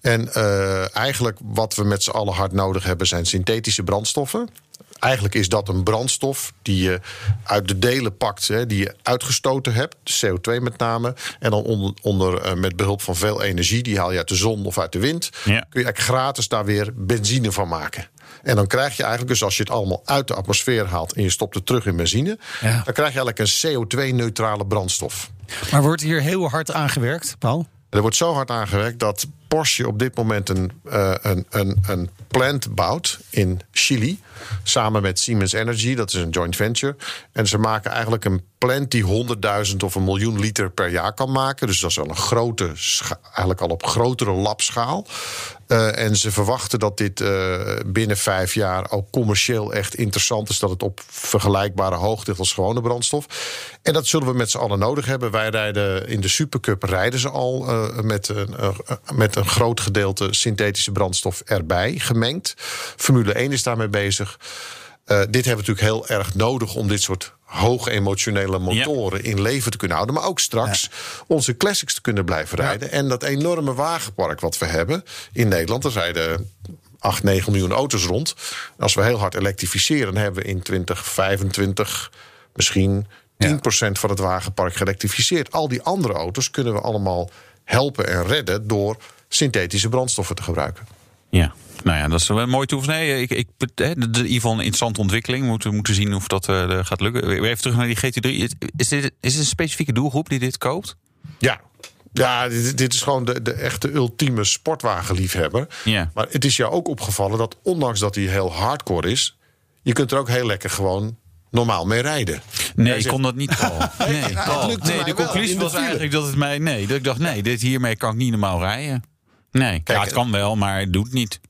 En eh, eigenlijk wat we met z'n allen hard nodig hebben... zijn synthetische brandstoffen. Eigenlijk is dat een brandstof die je uit de delen pakt, hè, die je uitgestoten hebt, de CO2 met name. En dan onder, onder, eh, met behulp van veel energie, die haal je uit de zon of uit de wind. Ja. Kun je eigenlijk gratis daar weer benzine van maken. En dan krijg je eigenlijk, dus als je het allemaal uit de atmosfeer haalt en je stopt het terug in benzine, Ja. dan krijg je eigenlijk een CO2-neutrale brandstof. Maar wordt hier heel hard aangewerkt, Paul? Er wordt zo hard aangewerkt dat Porsche op dit moment een, eh, een, een, een plant bouwt in Chili. Samen met Siemens Energy, dat is een joint venture. En ze maken eigenlijk een plant die 100.000 of een miljoen liter per jaar kan maken. Dus dat is al een grote, eigenlijk al op grotere labschaal. Eh, en ze verwachten dat dit eh, binnen vijf jaar ook commercieel echt interessant is. Dat het op vergelijkbare hoogte ligt als gewone brandstof. En dat zullen we met z'n allen nodig hebben. Wij rijden in de Supercup rijden ze al eh, met, een, met een groot gedeelte synthetische brandstof erbij gemengd. Formule 1 is daarmee bezig. Dit hebben we natuurlijk heel erg nodig om dit soort hoog emotionele motoren in leven te kunnen houden. Maar ook straks onze classics te kunnen blijven rijden. En dat enorme wagenpark wat we hebben in Nederland. Er rijden 8, 9 miljoen auto's rond. Als we heel hard elektrificeren, dan hebben we in 2025 misschien 10% van het wagenpark geëlektrificeerd. Al die andere auto's kunnen we allemaal helpen en redden door synthetische brandstoffen te gebruiken. Ja, nou ja, dat is wel een mooie toekomst. Nee, ik, ik, de, de, in ieder geval een interessante ontwikkeling. We moeten, moeten zien of dat eh, gaat lukken. Even terug naar die GT3. Is dit, is dit een specifieke doelgroep die dit koopt? Ja. Ja, dit, dit is gewoon de, de echte ultieme sportwagenliefhebber. Ja. Maar het is jou ook opgevallen dat ondanks dat hij heel hardcore is... je kunt er ook heel lekker gewoon normaal mee rijden. Nee, ik kon dat niet, <laughs> Paul. Nee, Paul. nee de conclusie was eigenlijk dat het mij... Nee, dat ik dacht, nee, dit hiermee kan ik niet normaal rijden. Nee, Kijk, ja, het kan wel, maar het doet niet.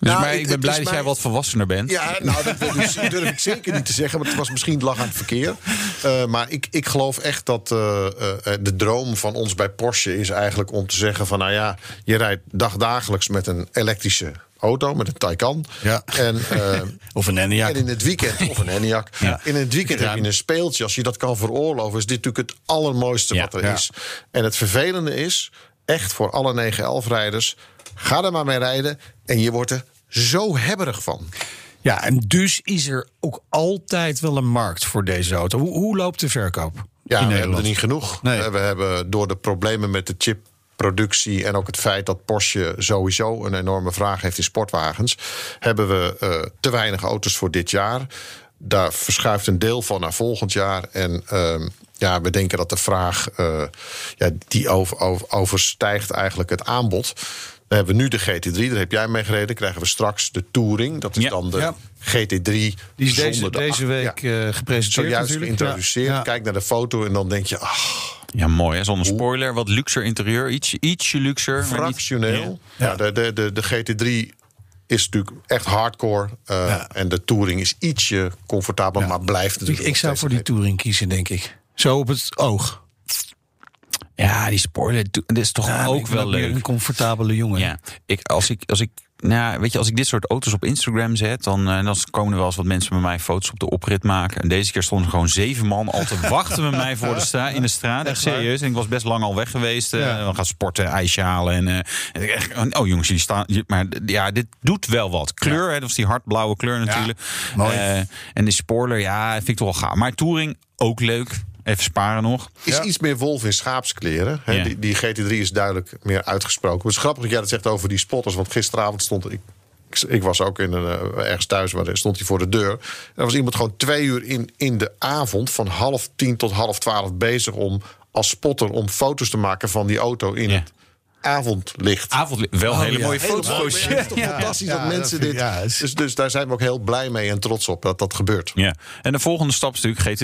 Dus Nou, maar ik ben blij dat jij wat volwassener bent. Ja, nou, dat durf ik- durf ik zeker niet te zeggen. Maar het was misschien lach aan het verkeer. Eh, maar ik, ik geloof echt dat eh, eh, de droom van ons bij Porsche is eigenlijk om te zeggen van... nou ja, je rijdt dagdagelijks met een elektrische auto, met een Taycan. Ja. En, <laughs> Of een Enyaq. en in het weekend, of een Enyaq. Ja. In het weekend heb je een speeltje. Als je dat kan veroorloven, is dit natuurlijk het allermooiste wat er is. En het vervelende is, echt voor alle 911-rijders... ga er maar mee rijden en je wordt er zo hebberig van. Ja, en dus is er ook altijd wel een markt voor deze auto. Hoe, hoe loopt de verkoop? Ja, in we hebben er niet genoeg. Nee. Eh, We hebben door de problemen met de chipproductie en ook het feit dat Porsche sowieso een enorme vraag heeft in sportwagens, hebben we eh, te weinig auto's voor dit jaar. Daar verschuift een deel van naar volgend jaar. En ehm, ja, we denken dat de vraag eh, ja, die over, over- overstijgt eigenlijk het aanbod. Dan hebben we nu de GT3, daar heb jij mee gereden. Krijgen we straks de Touring. Dat is Ja. dan de Ja. GT3. Die is deze, de deze week ja. eh, gepresenteerd Zojuist natuurlijk. geïntroduceerd. Ja. Ja. Kijk naar de foto en dan denk je... ach, Ja, mooi hè, zonder spoiler. Wat luxer interieur, iets, ietsje luxer. fractioneel. Ja. Ja. de, de, de, de GT3 is natuurlijk echt hardcore. eh, Ja. En de Touring is ietsje comfortabel, maar blijft Ik, natuurlijk... ik zou nog voor die Touring kiezen, denk ik. Zo op het oog. Ja, die spoiler, dit is toch Ja, ook wel leuk. Een comfortabele jongen. Ja, ik, als ik, als ik, nou, weet je, als ik dit soort auto's op Instagram zet, dan, eh, dan komen er wel eens wat mensen bij mij foto's op de oprit maken. En deze keer stonden er gewoon zeven man al te wachten met mij voor de stra in de straat. Echt serieus. En ik was best lang al weg geweest. Ja. We gaan sporten, ijsje halen. En, eh, echt, oh jongens, jullie staan. Maar ja, dit doet wel wat. Kleur, hè, dat was die hardblauwe kleur natuurlijk. mooi. Eh, en de spoiler, ja, vind ik toch wel gaaf. Maar Touring, ook leuk. Even sparen nog. Is iets meer wolf in schaapskleren. Hè? Ja. Die, die GT3 is duidelijk meer uitgesproken. Het is grappig dat jij dat zegt over die spotters. Want gisteravond stond ik... ik- Ik was ook in een, eh, ergens thuis, maar stond hij voor de deur. En er was iemand gewoon twee uur in, in de avond... van half tien tot half twaalf bezig om als spotter... om foto's te maken van die auto in Ja. het avondlicht. Avond, wel een Oh, hele ja. mooie Hele foto's. Het is toch fantastisch Ja, dat mensen dat dit... dus, dus daar zijn we ook heel blij mee en trots op dat dat gebeurt. Ja. En de volgende stap is natuurlijk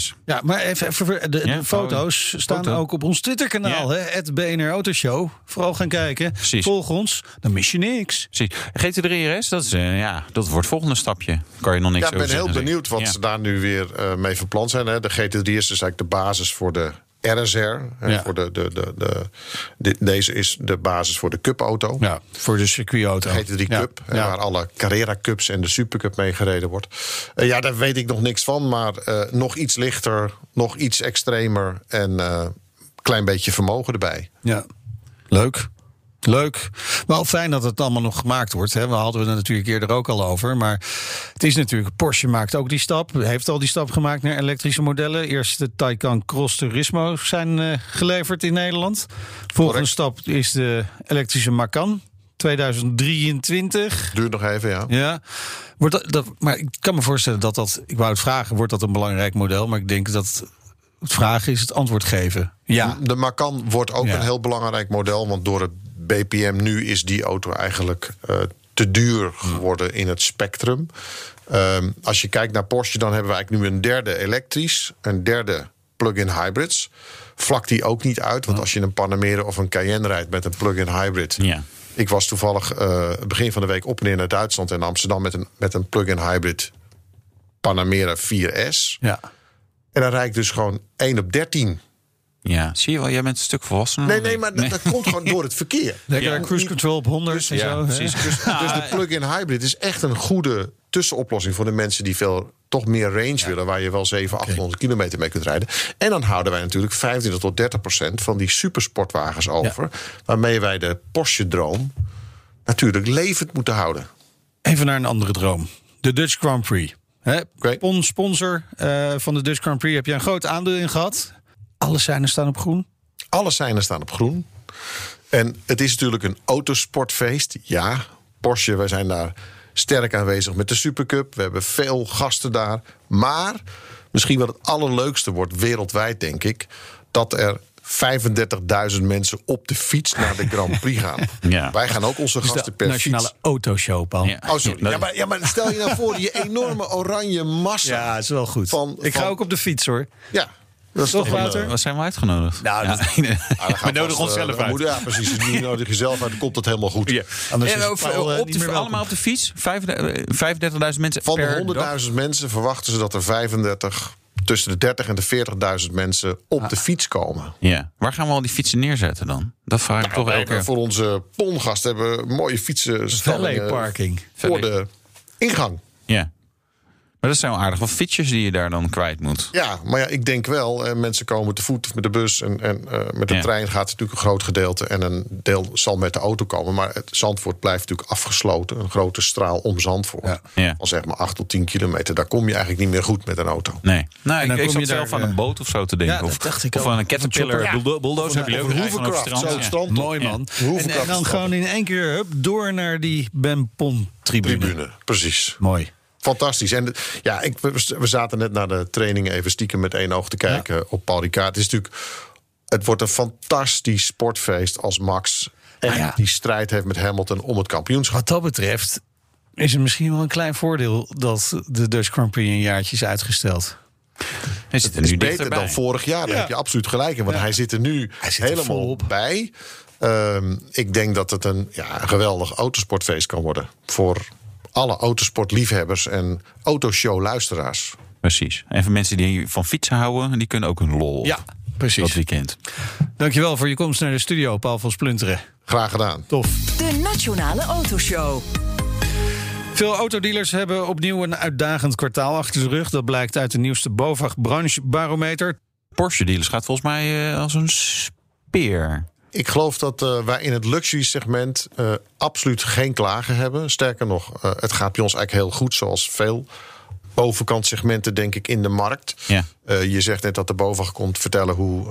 GT3RS. Ja, maar even, even de, Ja, de foto's staan foto. ook op ons Twitterkanaal, Ja. hè? Het BNR Autoshow. Vooral gaan kijken. Precies. Volg ons, dan mis je niks. Precies. GT3RS, dat, is, eh, ja, dat wordt het volgende stapje. Kan je nog niks Ja, ik ben over heel benieuwd wat Ja. ze daar nu weer eh, mee van plan zijn. Hè. De GT3 is dus eigenlijk de basis voor de RSR. Ja. Voor de, de, de, de, deze is de basis voor de Cup-auto. Ja, voor de circuitauto. De GT3 Ja. Cup, Ja. waar alle Carrera Cups en de Supercup mee gereden wordt. Eh, ja, daar weet ik nog niks van, maar eh, nog iets lichter, nog iets extremer en een klein beetje vermogen erbij. Ja, leuk. Leuk. Wel fijn dat het allemaal nog gemaakt wordt. Hè. We hadden het er natuurlijk eerder ook al over. Maar het is natuurlijk, Porsche maakt ook die stap. Heeft al die stap gemaakt naar elektrische modellen. Eerst de Taycan Cross Turismo zijn eh, geleverd in Nederland. Volgende Correct. stap is de elektrische Macan. 2023. Duurt nog even, ja. Ja, wordt dat, dat, maar ik kan me voorstellen dat dat, ik wou het vragen, wordt dat een belangrijk model? Maar ik denk dat het vragen is het antwoord geven. Ja, De Macan wordt ook Ja. een heel belangrijk model. Want door het BPM nu is die auto eigenlijk eh, te duur geworden in het spectrum. Ehm, als je kijkt naar Porsche, dan hebben we eigenlijk nu een derde elektrisch, een derde plug-in hybrids. Vlakt die ook niet uit, want als je een Panamera of een Cayenne rijdt met een plug-in hybrid. Ja. Ik was toevallig eh, begin van de week op en neer naar Duitsland en Amsterdam met een, met een plug-in hybrid Panamera 4S. ja. En dan rijd ik dus gewoon 1 op 13. Ja, zie je wel, jij bent een stuk volwassener. Nee, nee, maar dat, dat komt gewoon door het verkeer. <laughs> Lekker Ja. cruise control op 100 en Ja, zo. precies. <laughs> Dus, dus de plug-in hybrid is echt een goede tussenoplossing voor de mensen die veel toch meer range willen, waar je wel 700, 800 kilometer mee kunt rijden. En dan houden wij natuurlijk 25 tot 30 procent van die supersportwagens over, waarmee wij de Porsche-droom natuurlijk levend moeten houden. Even naar een andere droom. De Dutch Grand Prix. Hè? Sponsor eh, van de Dutch Grand Prix. Heb jij een groot aandeel in gehad? Alle seinen staan op groen. Alle seinen staan op groen. En het is natuurlijk een autosportfeest. Ja, Porsche, wij zijn daar sterk aanwezig met de Supercup. We hebben veel gasten daar. Maar misschien wat het allerleukste wordt wereldwijd, denk ik... dat er 35.000 mensen op de fiets naar de Grand Prix gaan. <laughs> Ja. Wij gaan ook onze Dus gasten de per nationale fiets... autoshow, Paul. Ja. Oh, sorry. Ja maar, ja, maar stel je nou voor, die enorme oranje massa. Ja, is wel goed. Van- ik ga ook op de fiets hoor. Ja, dat is Toch, toch Wouter? Wat zijn we uitgenodigd? Nou, ja. dat- <laughs> Ah, we nodigen onszelf eh, uit. moet- Ja, precies. Nu <laughs> nodig je zelf uit, dan komt het helemaal goed. Ja. Anders En is over- Paul, eh, op de- allemaal op de fiets? Vijf- eh, 35.000 mensen Van per de dag? 100.000 mensen verwachten ze dat er 35, tussen de 30 en de 40.000 mensen op Ah. de fiets komen. Ja. Waar gaan we al die fietsen neerzetten dan? Dat vraag ik toch We elke keer. voor onze pongast hebben we mooie fietsen Valet parking. voor de ingang. Ja. Maar dat zijn wel aardig wat fietsjes die je daar dan kwijt moet. Ja, maar ja, ik denk wel, eh, mensen komen te voet of met de bus en, en eh, met de Ja. trein gaat het natuurlijk een groot gedeelte en een deel zal met de auto komen. Maar het Zandvoort blijft natuurlijk afgesloten, een grote straal om Zandvoort. Ja. Ja. Van zeg maar 8 tot 10 kilometer, daar kom je eigenlijk niet meer goed met een auto. Nee. Nou, En dan ik, ik kom je zelf daar, aan een eh, boot of zo te denken. ja, of dacht ik of aan een Caterpillar bulldozer. heb je ook strand. Mooi man. En, dan gewoon in één keer hup, door naar die Ben Pon. Tribune, precies. Mooi. Fantastisch. En ja, ik, we, zaten net naar de training even stiekem met één oog te kijken op Paul Ricard. Het is natuurlijk, het wordt een fantastisch sportfeest als Max ja. die strijd heeft met Hamilton om het kampioenschap. Wat dat betreft is het misschien wel een klein voordeel dat de Dutch Grand Prix een jaartje is uitgesteld. Hij zit er Het is nu beter dichterbij. dan vorig jaar. Daar Ja. heb je absoluut gelijk in. Want hij zit er nu zit er helemaal bij. Ehm, ik denk dat het een, ja, een geweldig autosportfeest kan worden. Voor alle autosportliefhebbers en autoshow-luisteraars. Precies. En voor mensen die van fietsen houden, die kunnen ook hun lol op Ja, precies. dat weekend. Dankjewel voor je komst naar de studio, Paul van Splunteren. Graag gedaan. Tof. De Nationale Autoshow. Veel autodealers hebben opnieuw een uitdagend kwartaal achter de rug. Dat blijkt uit de nieuwste BOVAG branchebarometer. Porsche dealers gaat volgens mij eh, als een speer. Ik geloof dat eh, wij in het luxury segment eh, absoluut geen klagen hebben. Sterker nog, eh, het gaat bij ons eigenlijk heel goed, zoals veel bovenkant segmenten, denk ik, in de markt. Ja. Je zegt net dat de boven komt vertellen hoe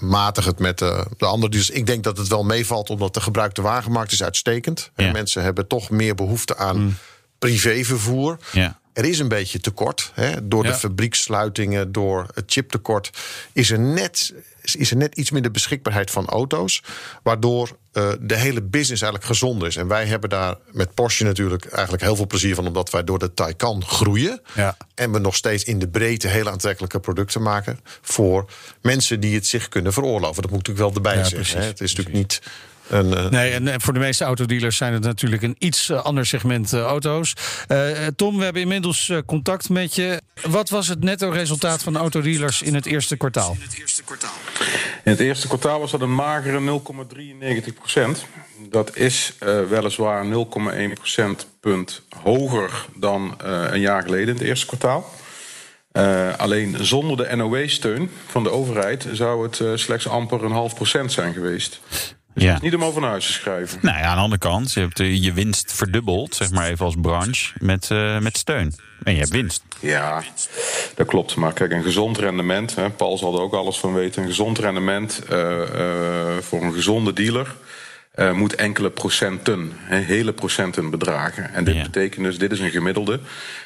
matig het met de andere. Dus ik denk dat het wel meevalt, omdat de gebruikte wagenmarkt is uitstekend. En mensen hebben toch meer behoefte aan privévervoer. Ja. er is een beetje tekort. Hè, door Ja. de fabriekssluitingen, door het chiptekort... Is er, net, is er net iets minder beschikbaarheid van auto's. Waardoor eh, de hele business eigenlijk gezond is. En wij hebben daar met Porsche natuurlijk eigenlijk heel veel plezier van... omdat wij door de Taycan groeien. Ja. En we nog steeds in de breedte hele aantrekkelijke producten maken... voor mensen die het zich kunnen veroorloven. Dat moet ik natuurlijk wel erbij Ja, zeggen. precies, hè. Het is natuurlijk niet... Een, eh, Nee, en voor de meeste autodealers zijn het natuurlijk een iets eh, ander segment eh, auto's. Tom, we hebben inmiddels contact met je. Wat was het netto resultaat van autodealers in het eerste kwartaal? In het eerste kwartaal was dat een magere 0,93 procent. Dat is eh, weliswaar 0,1 procentpunt hoger dan eh, een jaar geleden in het eerste kwartaal. Eh, alleen zonder de NOW-steun van de overheid zou het slechts amper een half procent zijn geweest. Ja. Niet om over naar huis te schrijven. Nou ja, aan de andere kant, je hebt eh, je winst verdubbeld, zeg maar even als branche, met, eh, met steun. En je hebt winst. Ja, dat klopt. Maar kijk, een gezond rendement, hè, Paul zal er ook alles van weten. Een gezond rendement eh, voor een gezonde dealer moet enkele procenten, hè, hele procenten bedragen. En dit Ja. betekent dus, dit is een gemiddelde.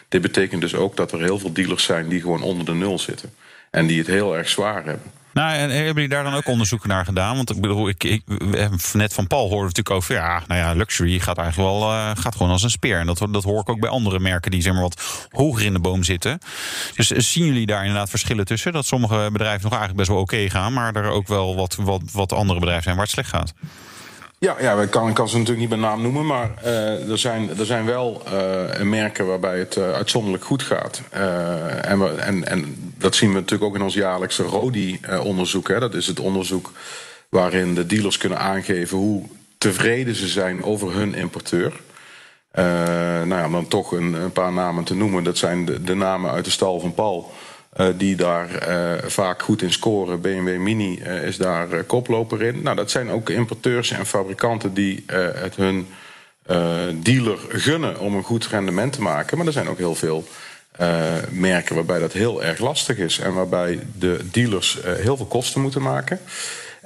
Dit betekent dus ook dat er heel veel dealers zijn die gewoon onder de nul zitten. En die het heel erg zwaar hebben. Nou, en hebben jullie daar dan ook onderzoeken naar gedaan? Want ik bedoel, ik, ik, net van Paul hoorden we natuurlijk over... ja, nou ja, luxury gaat eigenlijk wel eh, gaat gewoon als een speer. En dat, dat hoor ik ook bij andere merken die zeg maar wat hoger in de boom zitten. Dus eh, zien jullie daar inderdaad verschillen tussen? Dat sommige bedrijven nog eigenlijk best wel oké gaan... maar er ook wel wat, wat, wat andere bedrijven zijn waar het slecht gaat? Ja, ja ik, kan, kan ze natuurlijk niet bij naam noemen, maar eh, er, zijn, er zijn wel eh, merken waarbij het eh, uitzonderlijk goed gaat. En, en, en dat zien we natuurlijk ook in ons jaarlijkse RODI-onderzoek. dat is het onderzoek waarin de dealers kunnen aangeven hoe tevreden ze zijn over hun importeur. Nou ja, om dan toch een, een paar namen te noemen. Dat zijn de, de namen uit de stal van Paul. Eh, die daar eh, vaak goed in scoren. BMW Mini eh, is daar koploper in. Nou, dat zijn ook importeurs en fabrikanten die het hun dealer gunnen om een goed rendement te maken. Maar er zijn ook heel veel merken waarbij dat heel erg lastig is. En waarbij de dealers heel veel kosten moeten maken.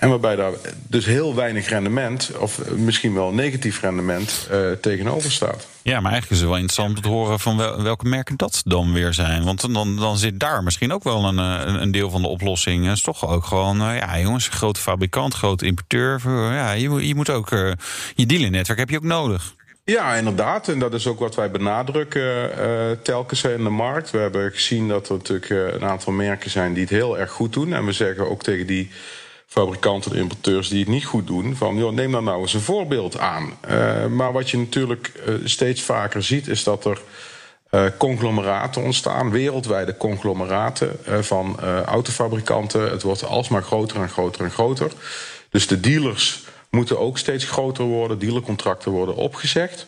En waarbij daar dus heel weinig rendement, of misschien wel negatief rendement, eh, tegenover staat. Ja, maar eigenlijk is het wel interessant om te horen van wel- welke merken dat dan weer zijn. Want dan, dan zit daar misschien ook wel een, eh, een, deel van de oplossing. Het is toch ook gewoon, eh, ja jongens, grote fabrikant, grote importeur. Ja, je, moet- je moet ook, je dealernetwerk heb je ook nodig. Ja, inderdaad. En dat is ook wat wij benadrukken telkens in de markt. We hebben gezien dat er natuurlijk een aantal merken zijn die het heel erg goed doen. En we zeggen ook tegen die fabrikanten en importeurs die het niet goed doen... van joh, neem dan nou eens een voorbeeld aan. Eh, maar wat je natuurlijk eh, steeds vaker ziet is dat er... eh, conglomeraten ontstaan, wereldwijde conglomeraten van autofabrikanten. Het wordt alsmaar groter en groter en groter. Dus de dealers moeten ook steeds groter worden. Dealercontracten worden opgezegd.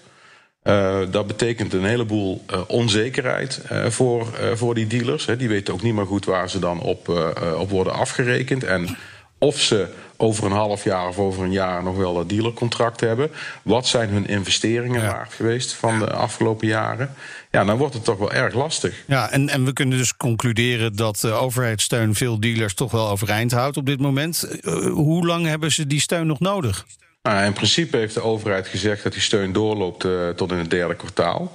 Dat betekent een heleboel onzekerheid voor, voor die dealers. Hè. Die weten ook niet meer goed waar ze dan op, op worden afgerekend. En of ze over een half jaar of over een jaar nog wel dat dealercontract hebben. Wat zijn hun investeringen waard geweest van de afgelopen jaren? Ja, dan wordt het toch wel erg lastig. Ja, en, en we kunnen dus concluderen dat de overheidssteun veel dealers toch wel overeind houdt op dit moment. Eh, hoe lang hebben ze die steun nog nodig? Nou, in principe heeft de overheid gezegd dat die steun doorloopt eh, tot in het derde kwartaal.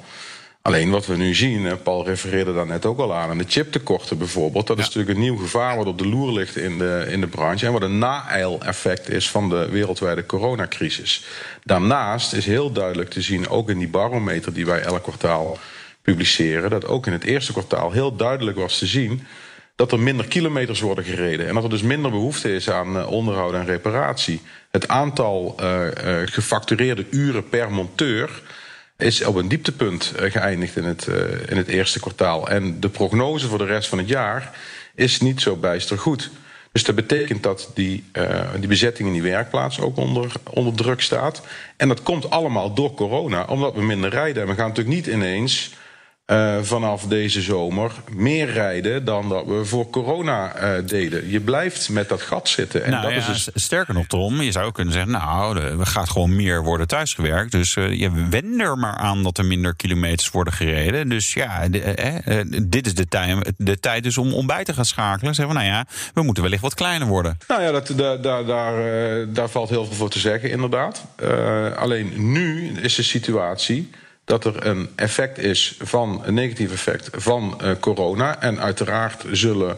Alleen wat we nu zien, Paul refereerde daar net ook al aan, aan de chiptekorten bijvoorbeeld. Dat is natuurlijk een nieuw gevaar wat op de loer ligt in de, in de branche. En wat een naeileffect is van de wereldwijde coronacrisis. Daarnaast is heel duidelijk te zien, ook in die barometer die wij elk kwartaal publiceren, dat ook in het eerste kwartaal heel duidelijk was te zien dat er minder kilometers worden gereden. En dat er dus minder behoefte is aan eh, onderhoud en reparatie. Het aantal eh, eh, gefactureerde uren per monteur is op een dieptepunt eh, geëindigd in het, eh, in het eerste kwartaal. En de prognose voor de rest van het jaar is niet zo bijster goed. Dus dat betekent dat die, eh, die bezetting in die werkplaats ook onder, onder druk staat. En dat komt allemaal door corona, omdat we minder rijden. En we gaan natuurlijk niet ineens eh, vanaf deze zomer meer rijden dan dat we voor corona eh, deden. Je blijft met dat gat zitten. En nou, dat ja, is dus Sterker nog, Tom, je zou ook kunnen zeggen... nou, er gaat gewoon meer worden thuisgewerkt. Dus eh, je wend er maar aan dat er minder kilometers worden gereden. Dus ja, de- eh, dit is de, tijd, de tijd dus om, om bij te gaan schakelen. Zeggen van, nou ja, we moeten wellicht wat kleiner worden. Nou ja, dat, daar, daar, daar, daar valt heel veel voor te zeggen, inderdaad. Alleen nu is de situatie dat er een effect is van een negatief effect van uh, corona. En uiteraard zullen.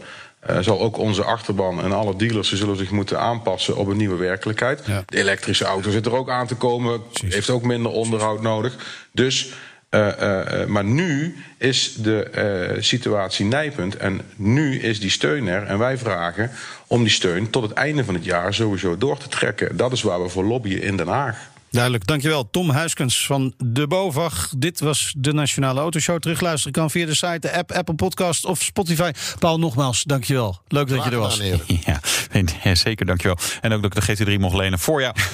Uh, zal ook onze achterban en alle dealers zullen zich moeten aanpassen op een nieuwe werkelijkheid. Ja. De elektrische auto zit er ook aan te komen, Precies. heeft ook minder onderhoud nodig. Dus uh, uh, maar nu is de situatie nijpend en nu is die steun er. En wij vragen om die steun tot het einde van het jaar sowieso door te trekken. Dat is waar we voor lobbyen in Den Haag. Duidelijk, dankjewel. Tom Huiskens van de BOVAG. Dit was de Nationale Autoshow. Terugluisteren kan via de site, de app, Apple Podcast of Spotify. Paul, nogmaals, dankjewel. Leuk dat je er was. <laughs> Ja, zeker, dankjewel. En ook dat ik de GT3 mocht lenen voor jou. uh,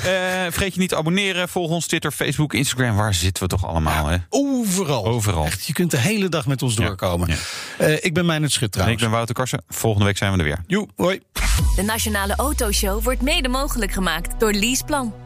vergeet je niet te abonneren. Volg ons Twitter, Facebook, Instagram. Waar zitten we toch allemaal? Hè? Overal. Overal. Echt, je kunt de hele dag met ons doorkomen. Ja. Uh, ik ben Meijnerd Schut trouwens. En ik ben Wouter Karsen. Volgende week zijn we er weer. Joe, hoi. De Nationale Autoshow wordt mede mogelijk gemaakt door Leaseplan.